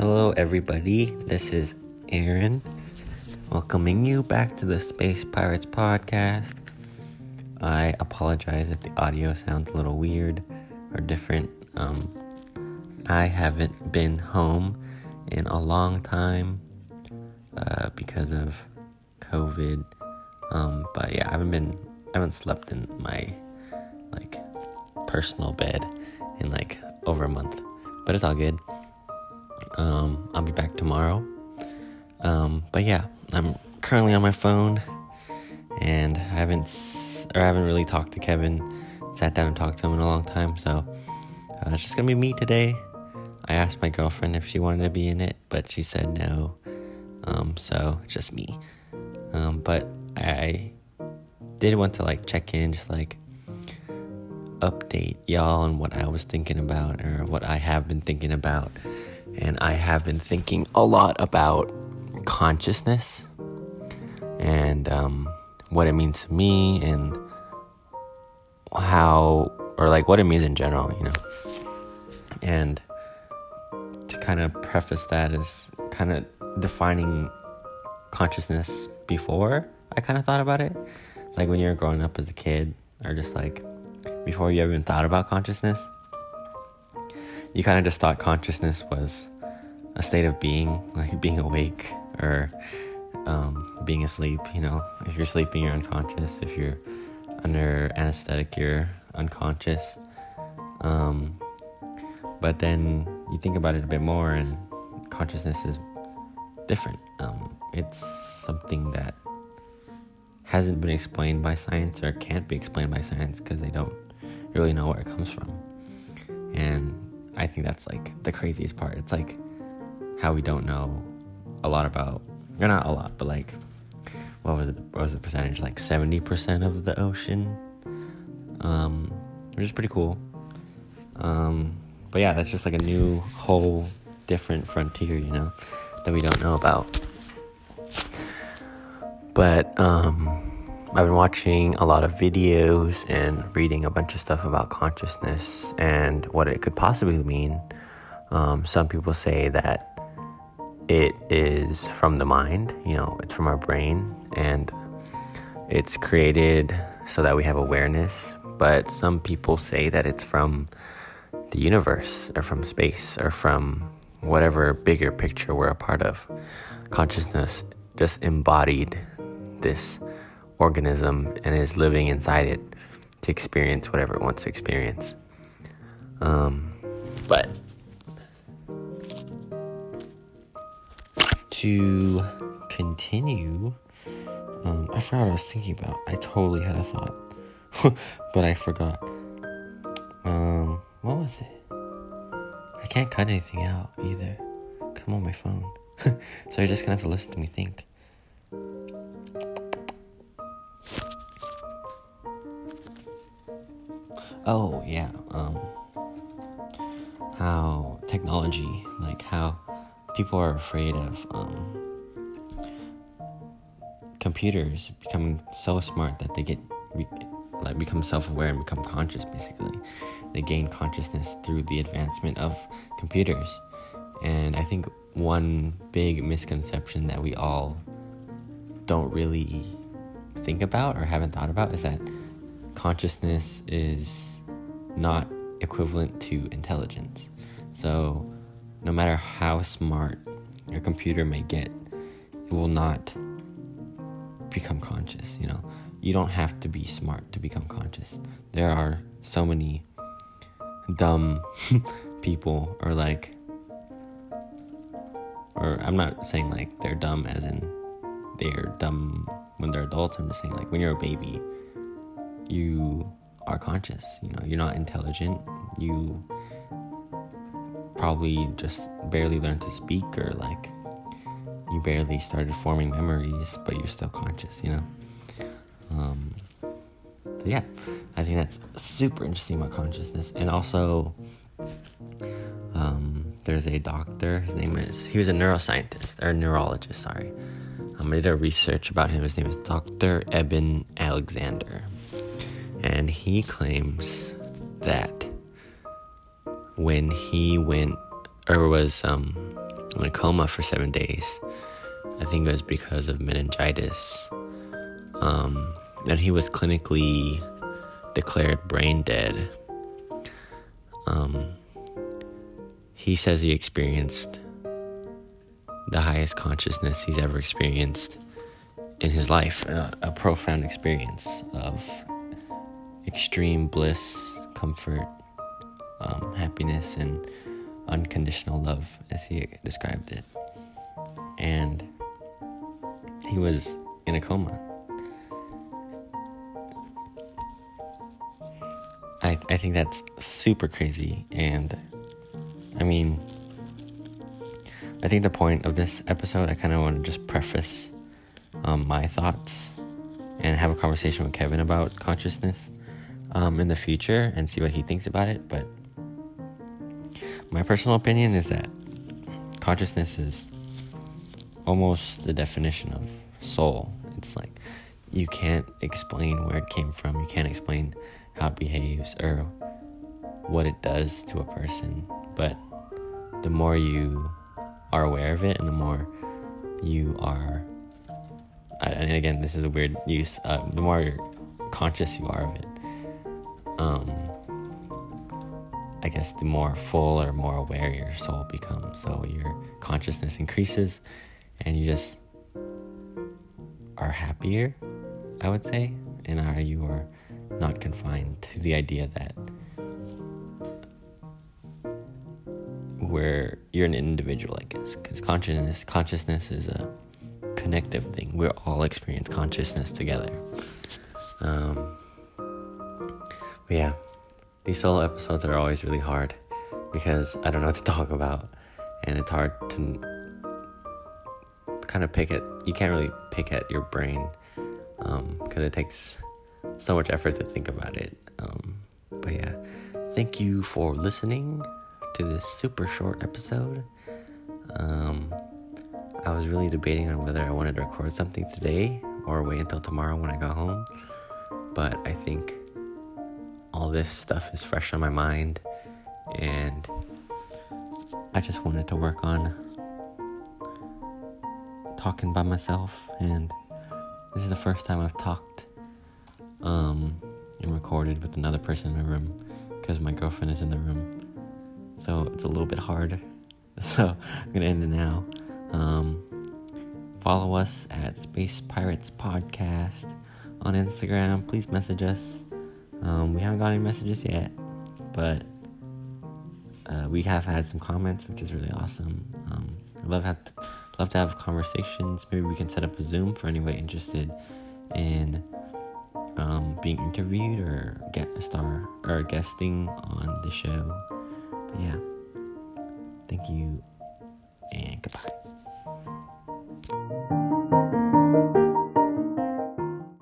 Hello, everybody. This is Aaron, welcoming you back to the Space Pirates podcast. I apologize if the audio sounds a little weird or different. Um, I haven't been home in a long time uh, because of COVID. Um, but yeah, I haven't been, I haven't slept in my like personal bed in like over a month, but it's all good. Um, I'll be back tomorrow. Um, but yeah, I'm currently on my phone, and I haven't or I haven't really talked to Kevin, sat down and talked to him in a long time. So uh, it's just gonna be me today. I asked my girlfriend if she wanted to be in it, but she said no. Um, so just me. Um, but I did want to like check in, just like update y'all on what I was thinking about or what I have been thinking about and I have been thinking a lot about consciousness and um, what it means to me and how, or like what it means in general, you know. And to kind of preface that is kind of defining consciousness before I kind of thought about it. Like when you're growing up as a kid, or just like before you ever even thought about consciousness you kind of just thought consciousness was a state of being, like being awake or um, being asleep. You know, if you're sleeping, you're unconscious. If you're under anesthetic, you're unconscious. Um, but then you think about it a bit more, and consciousness is different. Um, it's something that hasn't been explained by science or can't be explained by science because they don't really know where it comes from. And I think that's like the craziest part. It's like how we don't know a lot about, or not a lot, but like, what was it? What was the percentage? Like 70% of the ocean, um, which is pretty cool. Um, but yeah, that's just like a new, whole different frontier, you know, that we don't know about. But, um, I've been watching a lot of videos and reading a bunch of stuff about consciousness and what it could possibly mean. Um, some people say that it is from the mind, you know, it's from our brain and it's created so that we have awareness. But some people say that it's from the universe or from space or from whatever bigger picture we're a part of. Consciousness just embodied this organism and is living inside it to experience whatever it wants to experience. Um, but to continue, um, I forgot what I was thinking about. I totally had a thought, but I forgot. Um, what was it? I can't cut anything out either. Come on my phone. so you're just gonna have to listen to me think. Oh yeah, um, how technology, like how people are afraid of um, computers becoming so smart that they get like become self-aware and become conscious. Basically, they gain consciousness through the advancement of computers, and I think one big misconception that we all don't really think about or haven't thought about is that consciousness is not equivalent to intelligence. So, no matter how smart your computer may get, it will not become conscious. You know, you don't have to be smart to become conscious. There are so many dumb people, or like, or I'm not saying like they're dumb as in they're dumb when they're adults. I'm just saying like when you're a baby, you are conscious. You know, you're not intelligent. You probably just barely learned to speak or like you barely started forming memories, but you're still conscious, you know? Um, yeah, I think that's super interesting about consciousness. And also, um, there's a doctor, his name is, he was a neuroscientist, or neurologist, sorry. Um, I did a research about him. His name is Dr. Eben Alexander. And he claims that when he went or was um, in a coma for seven days. I think it was because of meningitis. Um, and he was clinically declared brain dead. Um, he says he experienced the highest consciousness he's ever experienced in his life, a, a profound experience of extreme bliss, comfort, um, happiness, and unconditional love, as he described it. And he was in a coma. I, I think that's super crazy. And I mean, I think the point of this episode, I kind of want to just preface um, my thoughts and have a conversation with Kevin about consciousness um, in the future and see what he thinks about it. But my personal opinion is that consciousness is almost the definition of soul. It's like you can't explain where it came from, you can't explain how it behaves or what it does to a person. But the more you are aware of it and the more you are, and again, this is a weird use, uh, the more conscious you are of it, um, I guess the more full or more aware your soul becomes. So your consciousness increases and you just are happier, I would say, and are you are not confined to the idea that where you're an individual, I guess, because consciousness consciousness is a connective thing. We all experience consciousness together. Um, but yeah, these solo episodes are always really hard because I don't know what to talk about, and it's hard to kind of pick it. You can't really pick at your brain because um, it takes so much effort to think about it. Um, but yeah, thank you for listening to this super short episode. Um, I was really debating on whether I wanted to record something today or wait until tomorrow when I got home. But I think all this stuff is fresh on my mind, and I just wanted to work on talking by myself. And this is the first time I've talked um, and recorded with another person in my room because my girlfriend is in the room so it's a little bit hard. So I'm gonna end it now. Um, follow us at Space Pirates Podcast on Instagram. Please message us. Um, we haven't got any messages yet, but uh, we have had some comments, which is really awesome. Um, I love to, love to have conversations. Maybe we can set up a Zoom for anybody interested in um, being interviewed or get a star or guesting on the show. But yeah, thank you and goodbye.